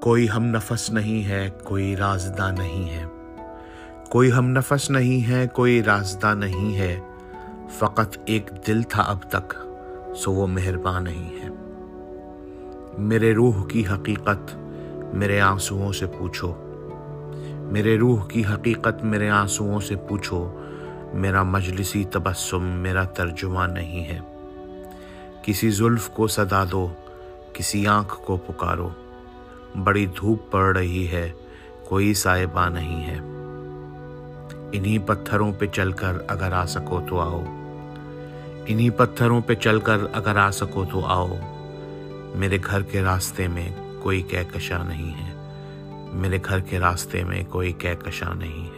کوئی ہم نفس نہیں ہے، کوئی رازدہ نہیں ہے۔ کوئی ہم نفس نہیں ہے، کوئی رازدہ نہیں ہے۔ فقط ایک دل تھا اب تک، سو وہ مہربان نہیں ہے۔ میرے روح کی حقیقت میرے آنسوؤں سے پوچھو۔ میرے روح کی حقیقت میرے آنسوؤں سے پوچھو۔ میرا مجلسی تبسم، میرا ترجمہ نہیں ہے۔ کسی زلف کو صدا دو، کسی آنکھ کو پکارو۔ بڑی دھوپ پڑ رہی ہے، کوئی سائبہ نہیں ہے۔ انہی پتھروں پہ چل کر اگر آ سکو تو آؤ۔ انہی پتھروں پہ چل کر اگر آ سکو تو آؤ۔ میرے گھر کے راستے میں کوئی کہکشاں نہیں ہے۔ میرے گھر کے راستے میں کوئی کہکشاں نہیں ہے۔